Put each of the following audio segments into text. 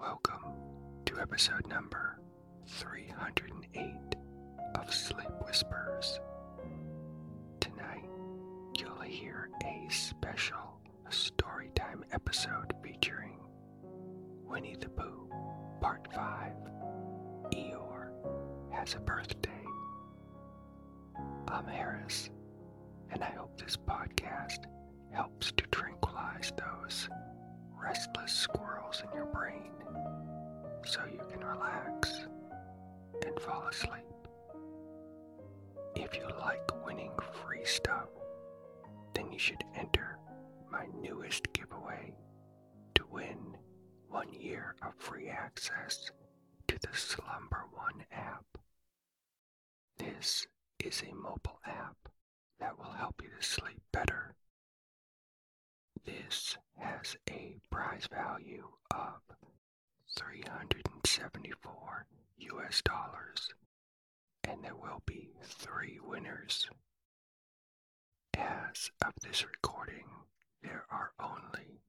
Welcome to episode number 308 of Sleep Whispers. Tonight, you'll hear a special storytime episode featuring Winnie the Pooh, Part 5. Eeyore has a birthday. I'm Harris, and I hope this podcast helps to tranquilize those restless squirrels in your brain so you can relax and fall asleep. If you like winning free stuff, then you should enter my newest giveaway to win one year of free access to the Slumber One app. This is a mobile app that will help you to sleep better. This has a prize value of 374 US dollars, and there will be three winners. As of this recording, there are only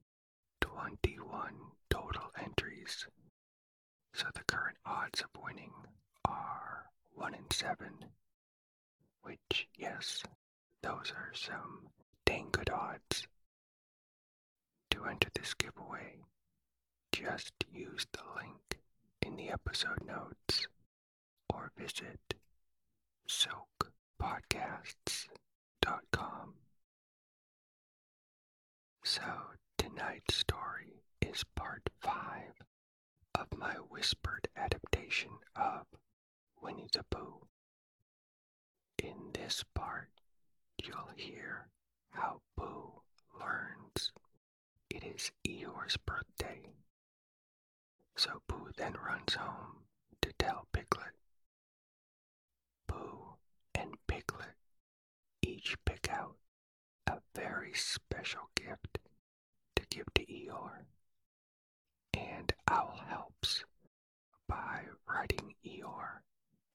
21 total entries, so the current odds of winning are 1 in 7, which, yes, those are some dang good odds. To enter this giveaway, just use the link in the episode notes or visit silkpodcasts.com. So, tonight's story is part five of my whispered adaptation of Winnie the Pooh. In this part, you'll hear how Pooh learns it is Eeyore's birthday. So Pooh then runs home to tell Piglet. Pooh and Piglet each pick out a very special gift to give to Eeyore. And Owl helps by writing Eeyore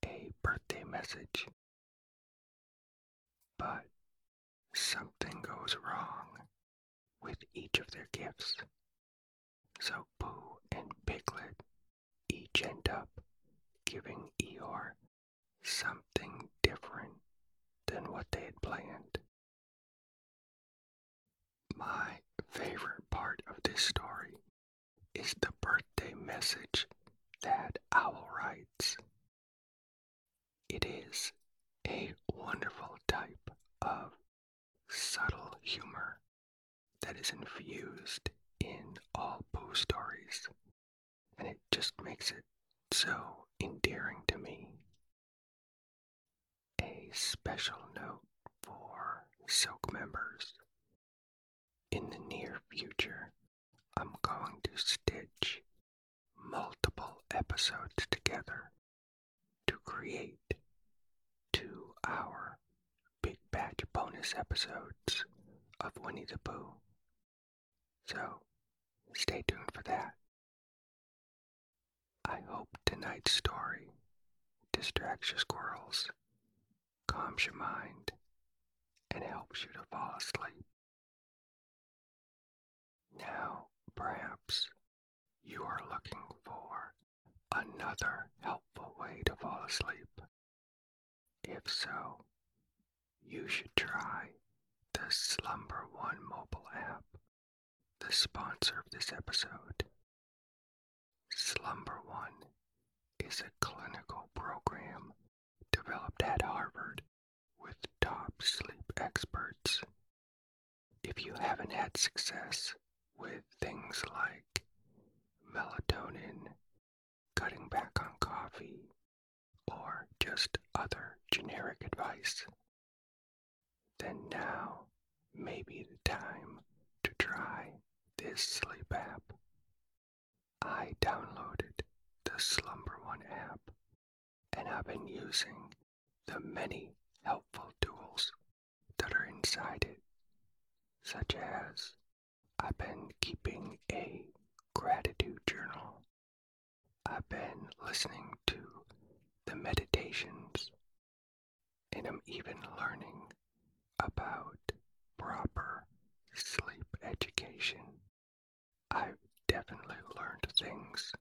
a birthday message. But something goes wrong with each of their gifts. So Pooh and Piglet each end up giving Eeyore something different than what they had planned. My favorite part of this story is the birthday message that Owl writes. It is a wonderful type of subtle humor that is infused in all Pooh stories, and it just makes it so endearing to me. A special note for Silk members. In the near future, I'm going to stitch multiple episodes together to create two hour big batch bonus episodes of Winnie the Pooh. So, stay tuned for that. I hope tonight's story distracts your squirrels, calms your mind, and helps you to fall asleep. Now, perhaps you are looking for another helpful way to fall asleep. If so, you should try the Slumber One mobile app, the sponsor of this episode. Slumber One is a clinical program developed at Harvard with top sleep experts. If you haven't had success with things like melatonin, cutting back on coffee, or just other generic advice, then now may be the time to try this sleep app. I downloaded the Slumber One app and I've been using the many helpful tools that are inside it, such as I've been keeping a gratitude journal. I've been listening to the meditations, and I'm even learning about proper sleep education. I've definitely learned things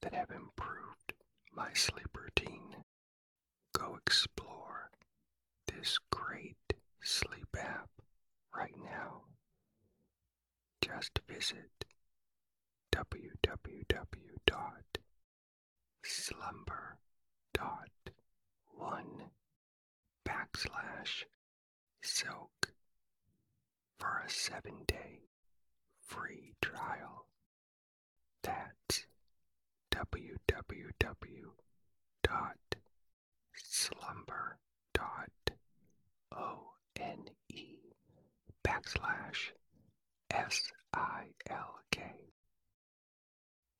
that have improved my sleep routine. Go explore this great sleep app right now. Just visit www.slumber.one backslash silk for a seven day free trial. That's www.slumber.one backslash S I L K.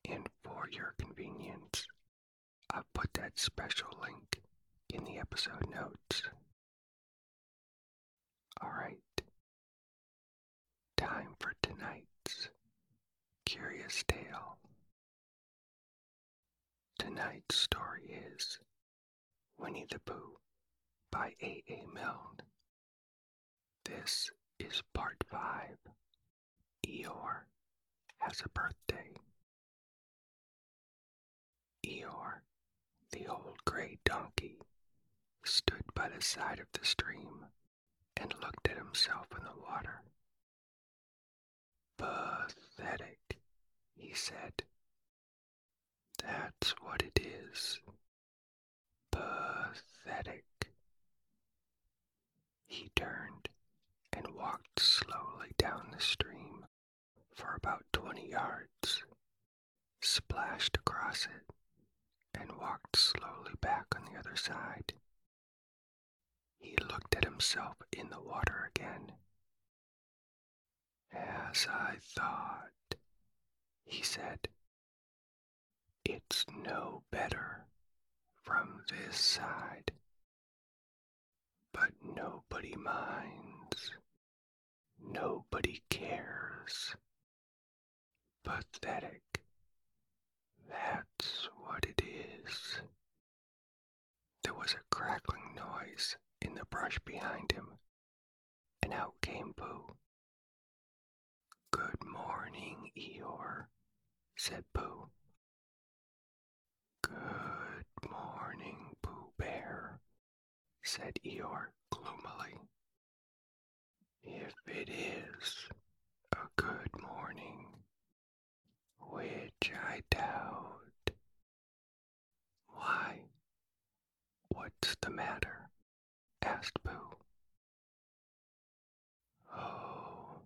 And for your convenience, I've put that special link in the episode notes. Alright, time for tonight's curious tale. Tonight's story is Winnie the Pooh by A. A. Milne. This is part 5. Eeyore has a birthday. Eeyore, the old gray donkey, stood by the side of the stream and looked at himself in the water. Pathetic, he said. That's what it is. Pathetic. He turned and walked slowly down the stream for about twenty yards, splashed across it, and walked slowly back on the other side. He looked at himself in the water again. As I thought, he said, it's no better from this side. But nobody minds. Nobody cares. Pathetic. That's what it is. There was a crackling noise in the brush behind him, and out came Pooh. Good morning, Eeyore, said Pooh. Good morning, Pooh Bear, said Eeyore gloomily. If it is a good morning, which I doubt. Why? What's the matter? asked Pooh. Oh,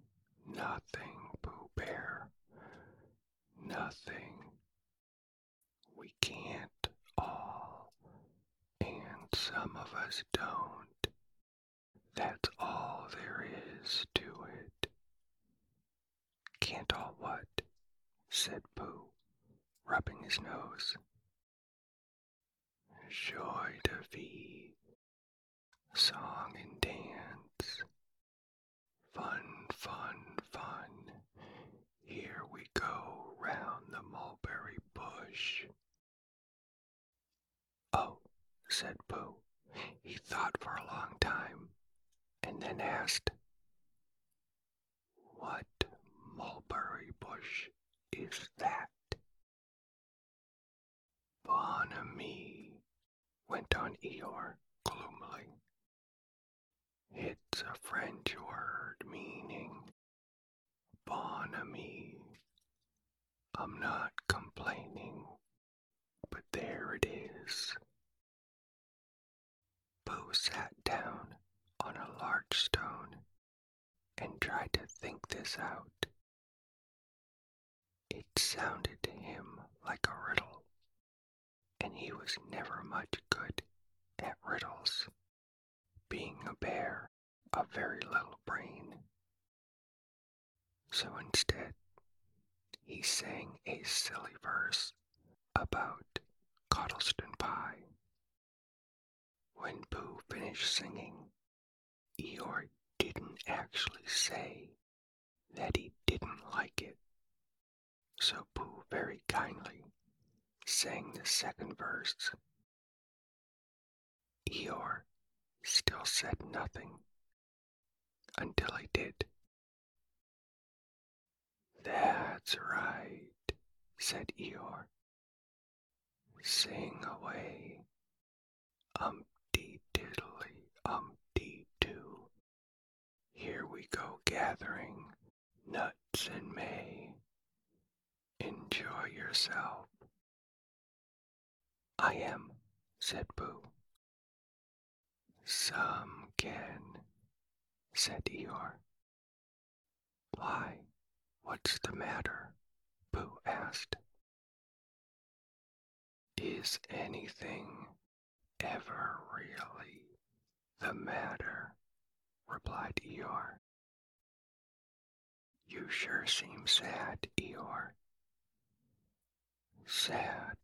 nothing, Pooh Bear. Nothing. We can't all, and some of us don't. That's all there is to it. Can't all what? said Pooh, rubbing his nose. Joy de vie, song and dance, fun, fun, fun. Here we go round the mulberry bush. Oh, said Pooh. He thought for a long time and then asked, What mulberry bush is that? Bon ami, went on Eeyore gloomily. It's a French word meaning bon ami. I'm not complaining, but there it is. Pooh sat down on a large stone and tried to think this out. It sounded to him like a riddle, and he was never much good at riddles, being a bear of very little brain. So instead, he sang a silly verse about Cottleston Pie. When Pooh finished singing, Eeyore didn't actually say that he didn't like it. So Pooh very kindly sang the second verse. Eeyore still said nothing until he did. That's right, said Eeyore. Sing away, umpty diddly umpty doo. Here we go gathering nuts in May. Enjoy yourself. I am, said Pooh. Some can, said Eeyore. Why, what's the matter? Pooh asked. Is anything ever really the matter? replied Eeyore. You sure seem sad, Eeyore. Sad?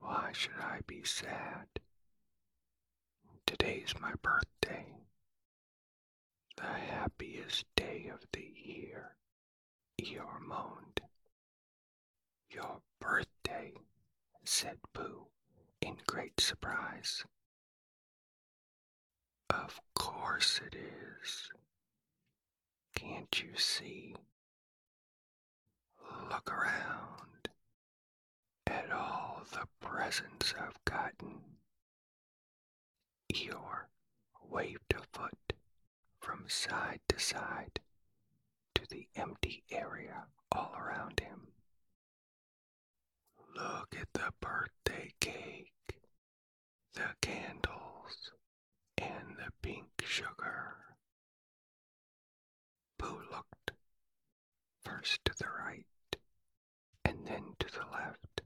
Why should I be sad? Today's my birthday. The happiest day of the year, Eeyore moaned. Your birthday, said Pooh in great surprise. Of course it is. Can't you see? Look around at all the presents I've gotten. Eeyore waved a foot from side to side the empty area all around him. Look at the birthday cake, the candles, and the pink sugar. Pooh looked first to the right and then to the left.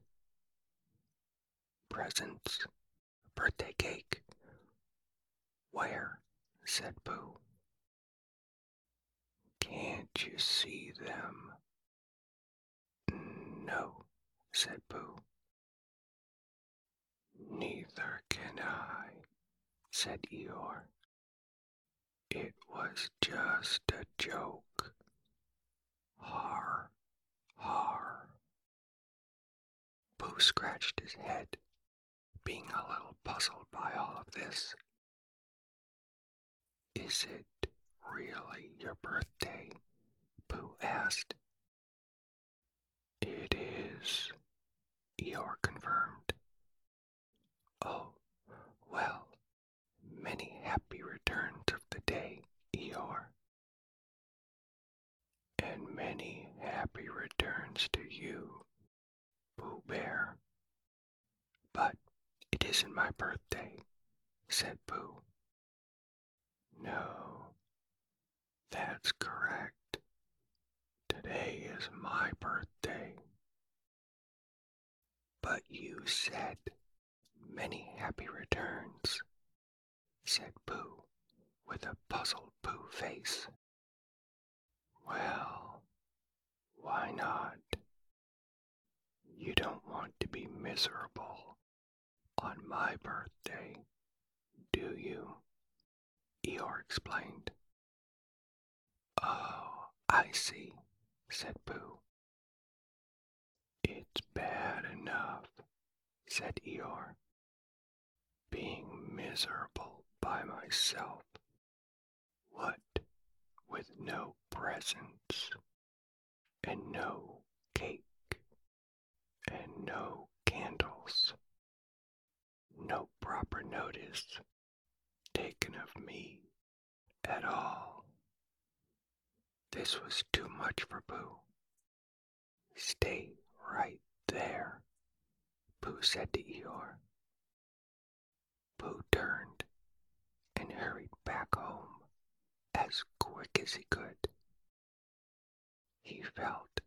Presents, birthday cake. Where? said Pooh. Can't you see them? No, said Pooh. Neither can I, said Eeyore. It was just a joke. Har, har. Pooh scratched his head, being a little puzzled by all of this. Is it really your birthday? Pooh asked. It is, Eeyore confirmed. Oh, well, many happy returns of the day, Eeyore. And many happy returns to you, Pooh Bear. But it isn't my birthday, said Pooh. No, that's correct. Today is my birthday. But you said many happy returns, said Pooh with a puzzled Pooh face. Well, why not? You don't want to be miserable on my birthday, do you? Eeyore explained. Oh, I see, said Pooh. It's bad enough, said Eeyore, being miserable by myself. What with no presents, and no cake, and no candles, no proper notice taken of me at all. This was too much for Pooh. Stay right there, Pooh said to Eeyore. Pooh turned and hurried back home as quick as he could. He felt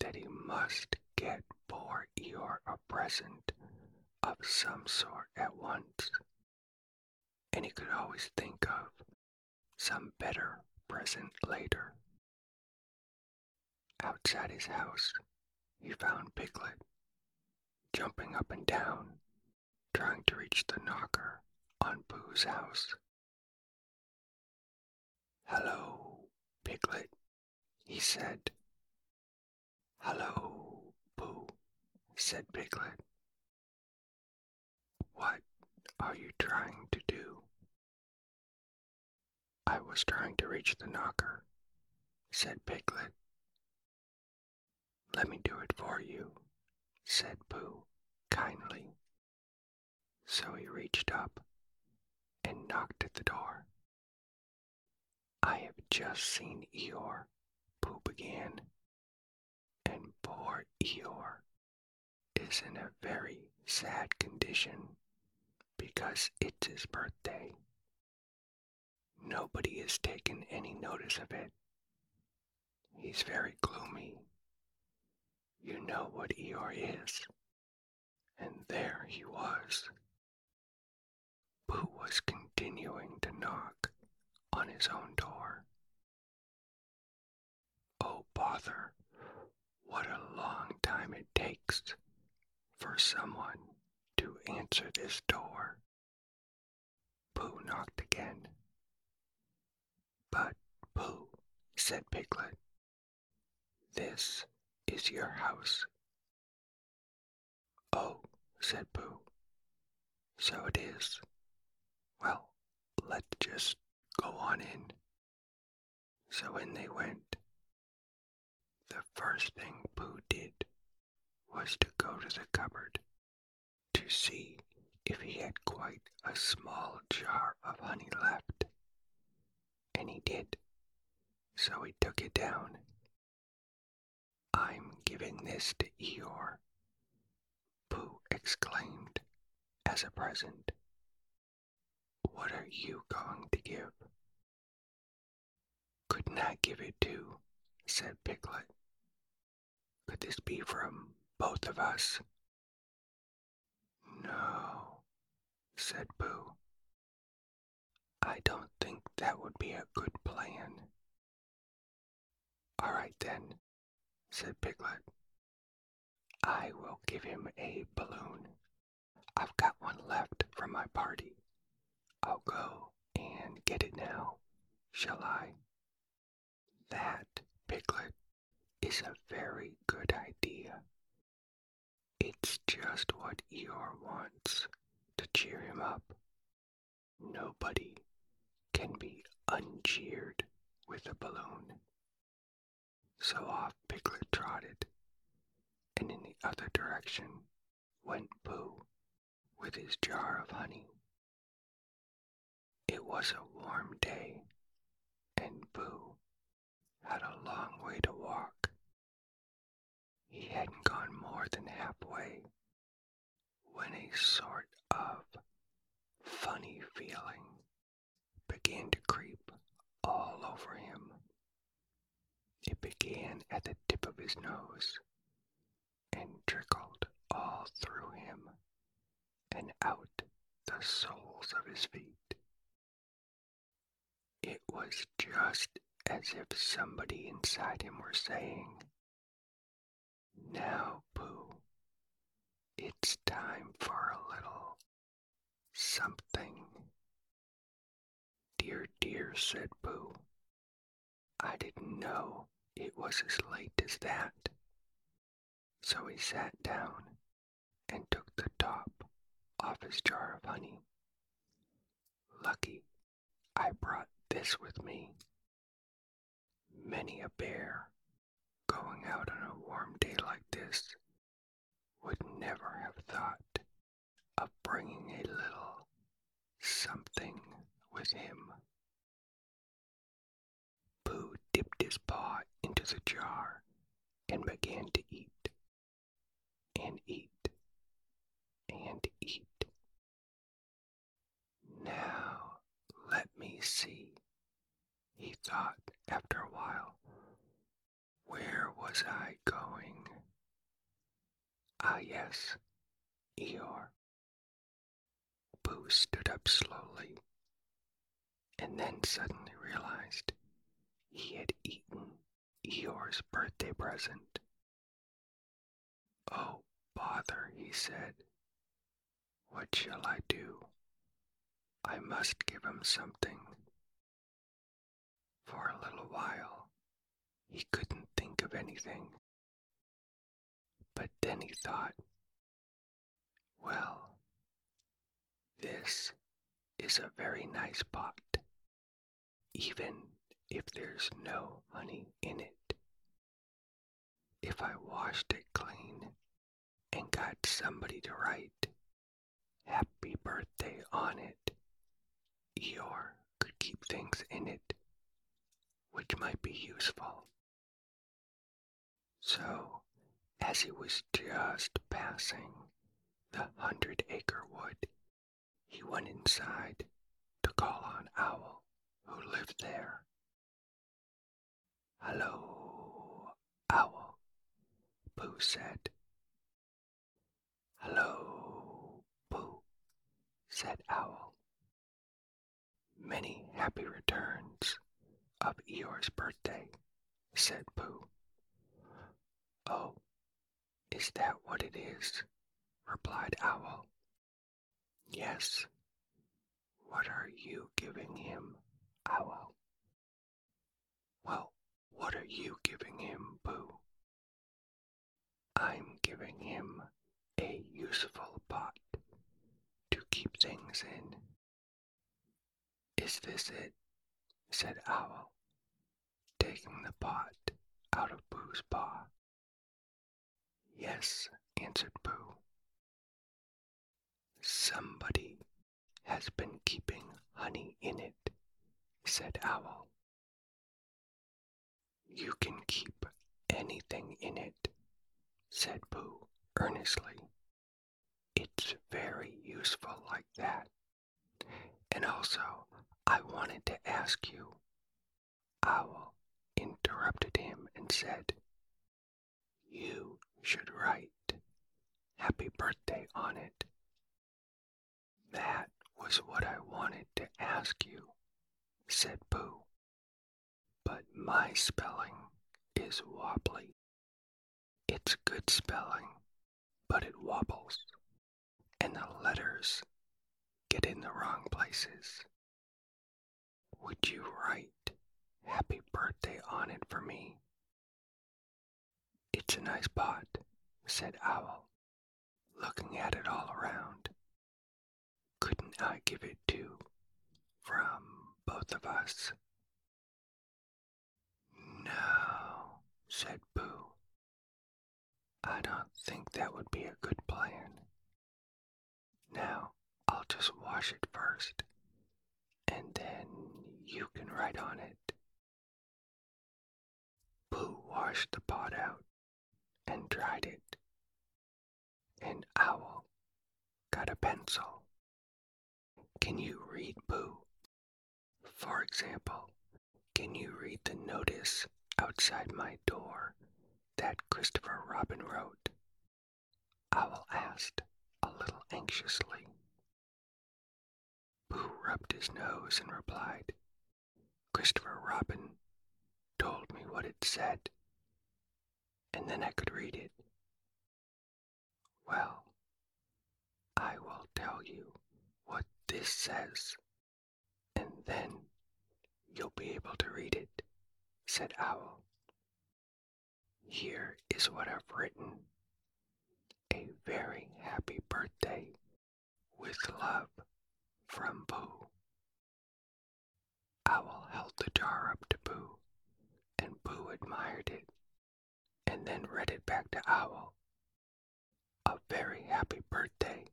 that he must get poor Eeyore a present of some sort at once, and he could always think of some better present later. Outside his house, he found Piglet, jumping up and down, trying to reach the knocker on Pooh's house. Hello, Piglet, he said. Hello, Pooh, said Piglet. What are you trying to do? I was trying to reach the knocker, said Piglet. Let me do it for you, said Pooh kindly. So he reached up and knocked at the door. I have just seen Eeyore, Pooh began, and poor Eeyore is in a very sad condition because it's his birthday. Nobody has taken any notice of it. He's very gloomy. You know what Eeyore is. And there he was. Pooh was continuing to knock on his own door. Oh, bother, what a long time it takes for someone to answer this door. Pooh knocked again. But, Pooh, said Piglet, this is your house. Oh, said Pooh, so it is. Well, let's just go on in. So in they went. The first thing Pooh did was to go to the cupboard to see if he had quite a small jar of honey left. And he did. So he took it down. I'm giving this to Eeyore, Pooh exclaimed as a present. What are you going to give? Couldn't I give it to? said Piglet. Could this be from both of us? No, said Pooh. I don't think that would be a good plan. All right then, said Piglet. I will give him a balloon. I've got one left from my party. I'll go and get it now, shall I? That, Piglet, is a very good idea. It's just what Eeyore wants to cheer him up. Nobody can be uncheered with a balloon. So off Piglet trotted, and in the other direction went Pooh with his jar of honey. It was a warm day, and Pooh had a long way to walk. He hadn't gone more than halfway when a sort of funny feeling began to creep all over him. It began at the tip of his nose and trickled all through him and out the soles of his feet. It was just as if somebody inside him were saying, Now, Pooh, it's time for a little something. Dear, dear, said Pooh. I didn't know it was as late as that. So he sat down and took the top off his jar of honey. Lucky I brought this with me. Many a bear going out on a warm day like this would never have thought of bringing a little something with him. Pooh dipped his paw into the jar and began to eat and eat and eat. Now let me see, he thought after a while. Where was I going? Ah, yes, Eeyore. Pooh stood up slowly and then suddenly realized he had eaten Eeyore's birthday present. Oh, bother, he said. What shall I do? I must give him something. For a little while, he couldn't think of anything. But then he thought, well, this is a very nice pot, even if there's no honey in it. If I washed it clean and got somebody to write happy birthday on it, Eeyore could keep things in it which might be useful. So, as he was just passing the hundred acre wood, he went inside to call on Owl, who lived there. Hello, Owl, Pooh said. Hello, Pooh, said Owl. Many happy returns of Eeyore's birthday, said Pooh. Oh, is that what it is? replied Owl. Yes. What are you giving him, Owl? Well, what are you giving him, Pooh? I'm giving him a useful pot to keep things in. Is this it? said Owl, taking the pot out of Pooh's paw. Yes, answered Pooh. Somebody has been keeping honey in it, said Owl. You can keep anything in it, said Pooh earnestly. It's very useful like that. And also, I wanted to ask you. Owl interrupted him and said, You should write Happy Birthday on it. That was what I wanted to ask you, said Pooh. But my spelling is wobbly. It's good spelling, but it wobbles, and the letters get in the wrong places. Would you write happy birthday on it for me? It's a nice pot, said Owl, looking at it all around. Couldn't I give it to from both of us? No, said Pooh. I don't think that would be a good plan. Now, I'll just wash it first, and then you can write on it. Pooh washed the pot out and dried it. And Owl got a pencil. Can you read, Pooh? For example, can you read the notice outside my door that Christopher Robin wrote? Owl asked a little anxiously. Pooh rubbed his nose and replied, Christopher Robin told me what it said, and then I could read it. Well, I will tell you what this says, and then you'll be able to read it, said Owl. Here is what I've written. A very happy birthday with love from Pooh. Owl held the jar up to Pooh, and Pooh admired it, and then read it back to Owl. A very happy birthday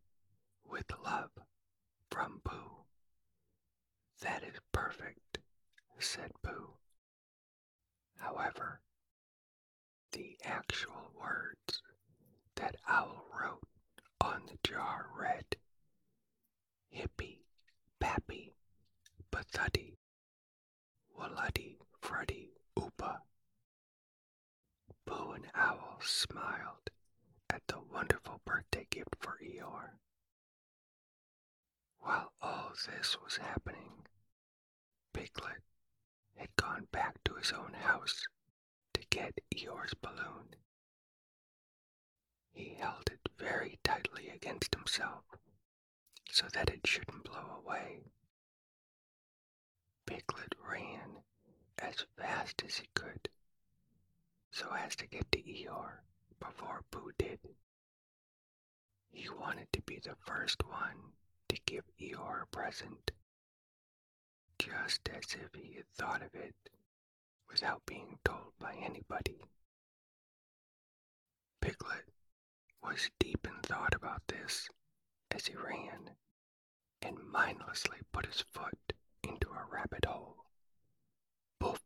with love from Pooh. That is perfect, said Pooh. However, the actual words that Owl wrote on the jar read Hippy, Pappy, Pathuddy, Walluddy, Fruddy, Oopa. Pooh and Owl smiled at the wonderful birthday gift for Eeyore. While all this was happening, Piglet had gone back to his own house to get Eeyore's balloon. He held it very tightly against himself so that it shouldn't blow away. Piglet ran as fast as he could so as to get to Eeyore before Pooh did. He wanted to be the first one to give Eeyore a present, just as if he had thought of it without being told by anybody. Piglet was deep in thought about this as he ran and mindlessly put his foot into a rabbit hole. Poof!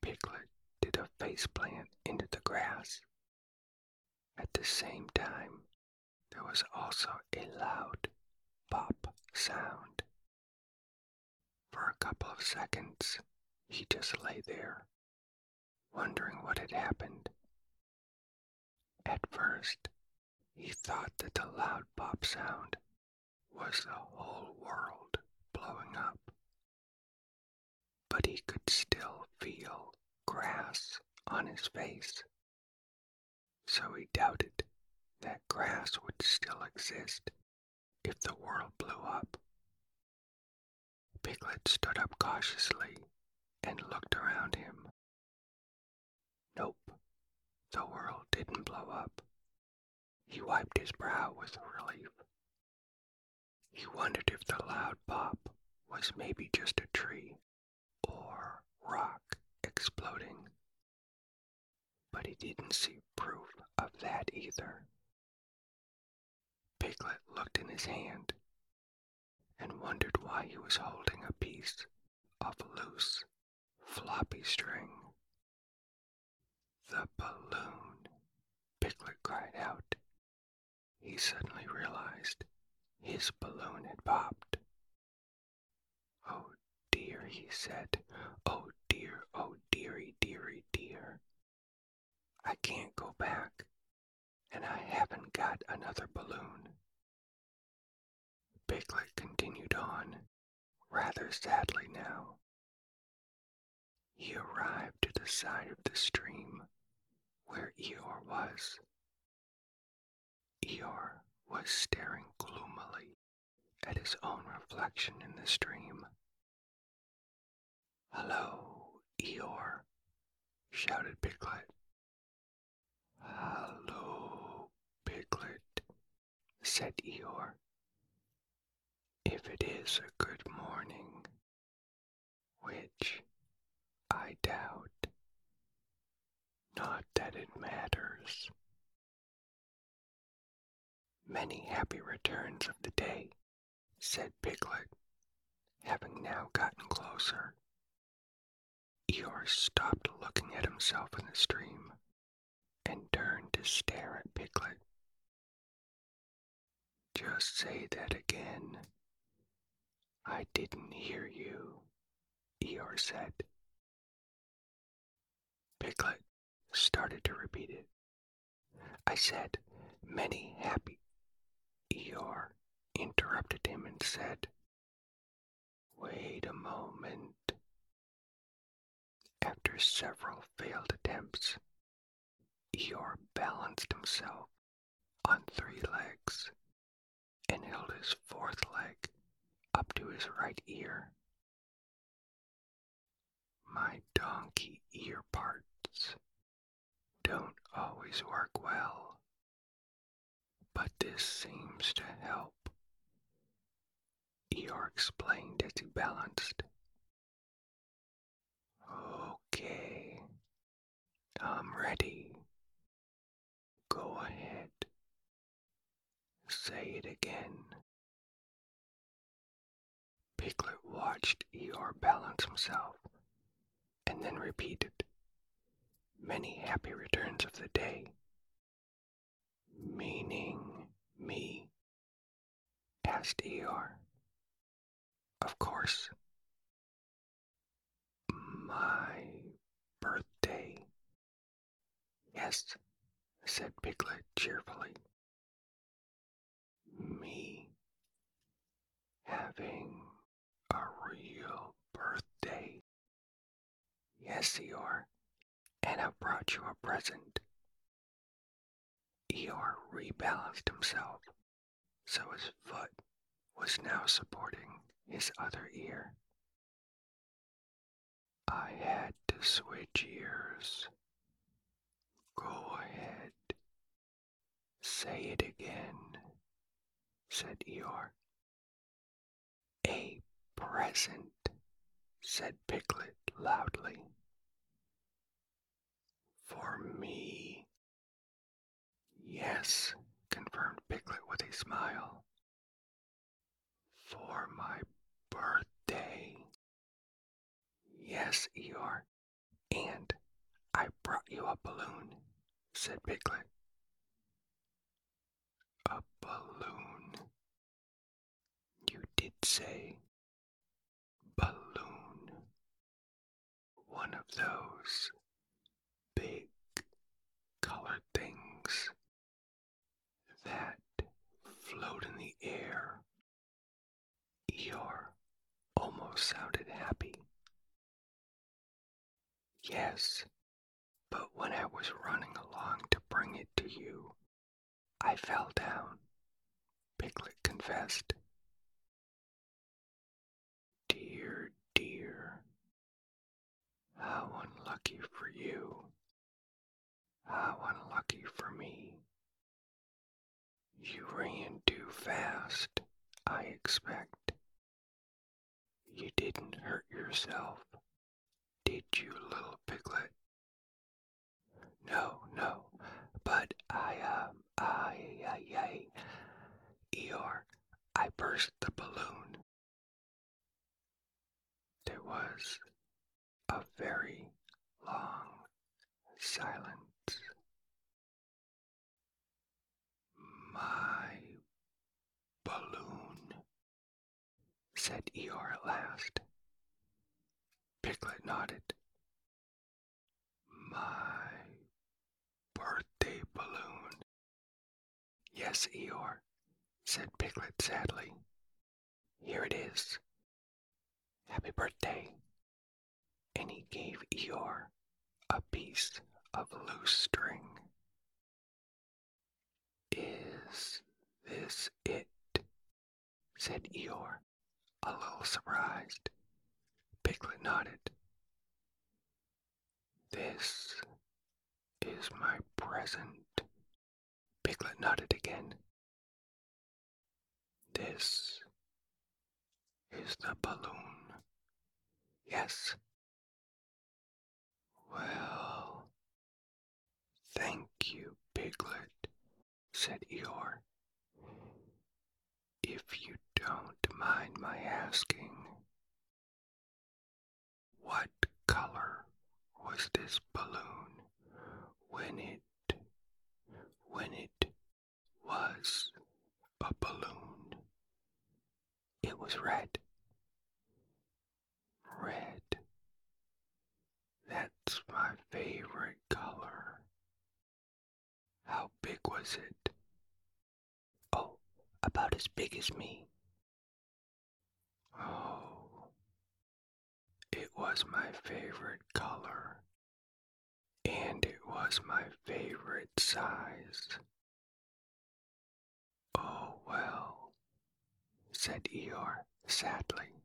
Piglet did a face plant into the grass. At the same time, there was also a loud pop sound. For a couple of seconds, he just lay there, wondering what had happened. At first, he thought that the loud pop sound was the whole world blowing up. But he could still feel grass on his face. So he doubted that grass would still exist if the world blew up. Piglet stood up cautiously and looked around him. Nope, the world didn't blow up. He wiped his brow with relief. He wondered if the loud pop was maybe just a tree or rock exploding. But he didn't see proof of that either. Piglet looked in his hand and wondered why he was holding a piece of loose, floppy string. The balloon, Piglet cried out. He suddenly realized his balloon had popped. Oh dear, he said. Oh dear, oh dearie, dearie, dear. I can't go back, and I haven't got another balloon. Piglet continued on, rather sadly now. He arrived to the side of the stream where Eeyore was. Eeyore was staring gloomily at his own reflection in the stream. Hello, Eeyore, shouted Piglet. Hello, Piglet, said Eeyore. If it is a good morning, which I doubt, not that it matters. Many happy returns of the day, said Piglet, having now gotten closer. Eeyore stopped looking at himself in the stream and turned to stare at Piglet. Just say that again. I didn't hear you, Eeyore said. Piglet started to repeat it. I said, many happy. Eeyore interrupted him and said, Wait a moment. After several failed attempts, Eeyore balanced himself on three legs and held his fourth leg up to his right ear. My donkey ear parts don't always work well, but this seems to help. Eeyore explained as he balanced. Okay, I'm ready. Go ahead. Say it again. Piglet watched Eeyore balance himself then repeated, Many happy returns of the day. Meaning me? asked Eeyore. Of course. My birthday. Yes, said Piglet cheerfully. Me having a real birthday. Yes, Eeyore, and I've brought you a present. Eeyore rebalanced himself, so his foot was now supporting his other ear. I had to switch ears. Go ahead. Say it again, said Eeyore. A present, said Piglet loudly. For me. Yes, confirmed Piglet with a smile. For my birthday. Yes, Eeyore, and I brought you a balloon, said Piglet. A balloon. You did say balloon. One of those big colored things that float in the air. Eeyore almost sounded happy. Yes, but when I was running along to bring it to you, I fell down, Piglet confessed. Dear, dear, how unlucky for you. How unlucky for me. You ran too fast, I expect. You didn't hurt yourself, did you, little piglet? No, no, but I, um, I, I, I, Eeyore, I burst the balloon. There was a very long silence. My balloon, said Eeyore at last. Piglet nodded. My birthday balloon. Yes, Eeyore, said Piglet sadly. Here it is. Happy birthday. And he gave Eeyore a piece of loose string. Is this it? said Eeyore, a little surprised. Piglet nodded. This is my present. Piglet nodded again. This is the balloon. Yes. Well, thank you, Piglet, said Eeyore. If you don't mind my asking, what color was this balloon when it when it was a balloon? It was red. Red. My favorite color. How big was it? Oh, about as big as me. Oh, it was my favorite color. And it was my favorite size. Oh well, said Eeyore sadly.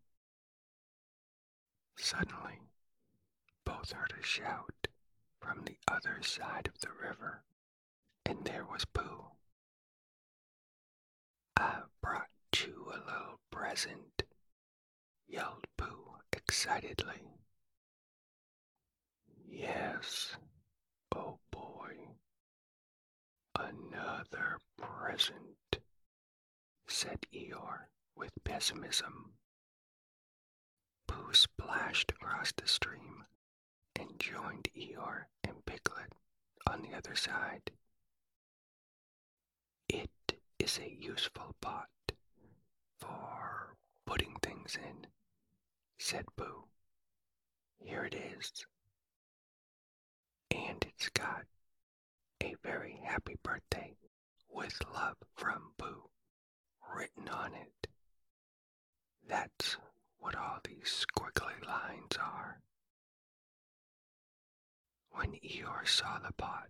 Suddenly, both heard a shout from the other side of the river, and there was Pooh. I've brought you a little present, yelled Pooh excitedly. Yes, oh boy, another present, said Eeyore with pessimism. Pooh splashed across the stream and joined Eeyore and Piglet on the other side. It is a useful pot for putting things in, said Pooh. Here it is. And it's got a very happy birthday with love from Pooh written on it. That's what all these squiggly lines are. When Eeyore saw the pot,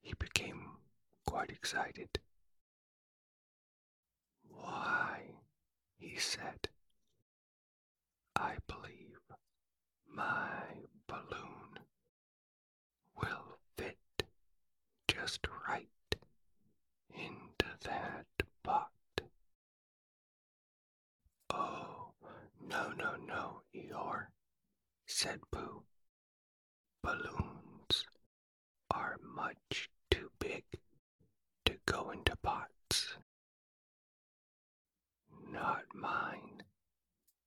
he became quite excited. Why, he said, I believe my balloon will fit just right into that pot. Oh, no, no, no, Eeyore, said Pooh. Balloons are much too big to go into pots. Not mine,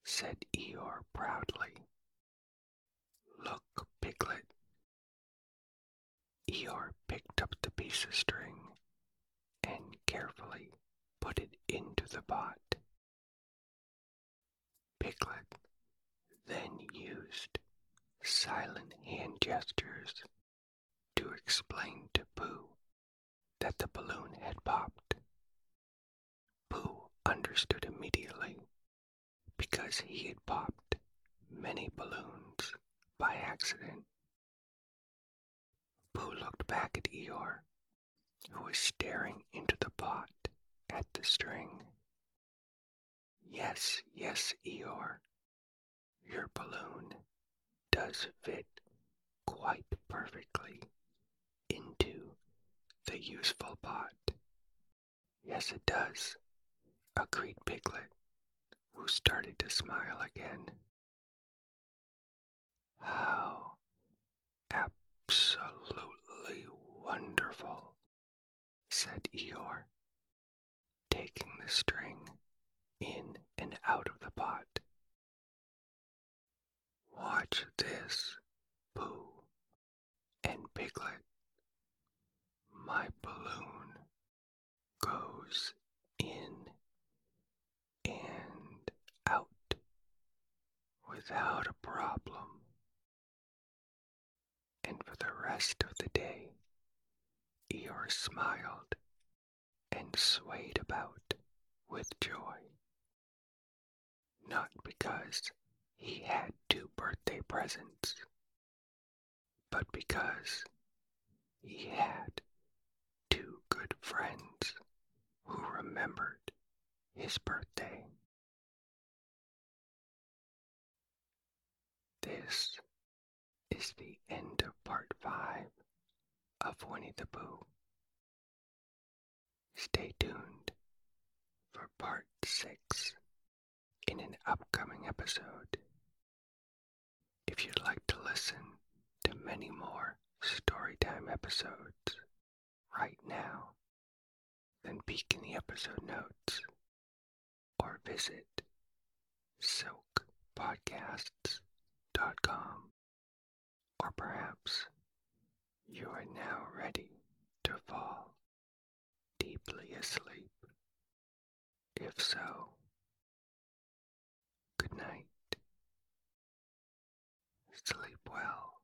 said Eeyore proudly. Look, Piglet. Eeyore picked up the piece of string and carefully put it into the pot. Piglet then used silent hand gestures to explain to Pooh that the balloon had popped. Pooh understood immediately because he had popped many balloons by accident. Pooh looked back at Eeyore, who was staring into the pot at the string. Yes, yes, Eeyore, your balloon does fit quite perfectly into the useful pot. Yes, it does, agreed Piglet, who started to smile again. How absolutely wonderful, said Eeyore, taking the string in and out of the pot. Watch this, Pooh and Piglet. My balloon goes in and out without a problem. And for the rest of the day, Eeyore smiled and swayed about with joy. Not because he had two birthday presents, but because he had two good friends who remembered his birthday. This is the end of part five of Winnie the Pooh. Stay tuned for part six in an upcoming episode. If you'd like to listen to many more Storytime episodes right now, then peek in the episode notes or visit silkpodcasts.com. Or perhaps you are now ready to fall deeply asleep. If so, good night sleep well.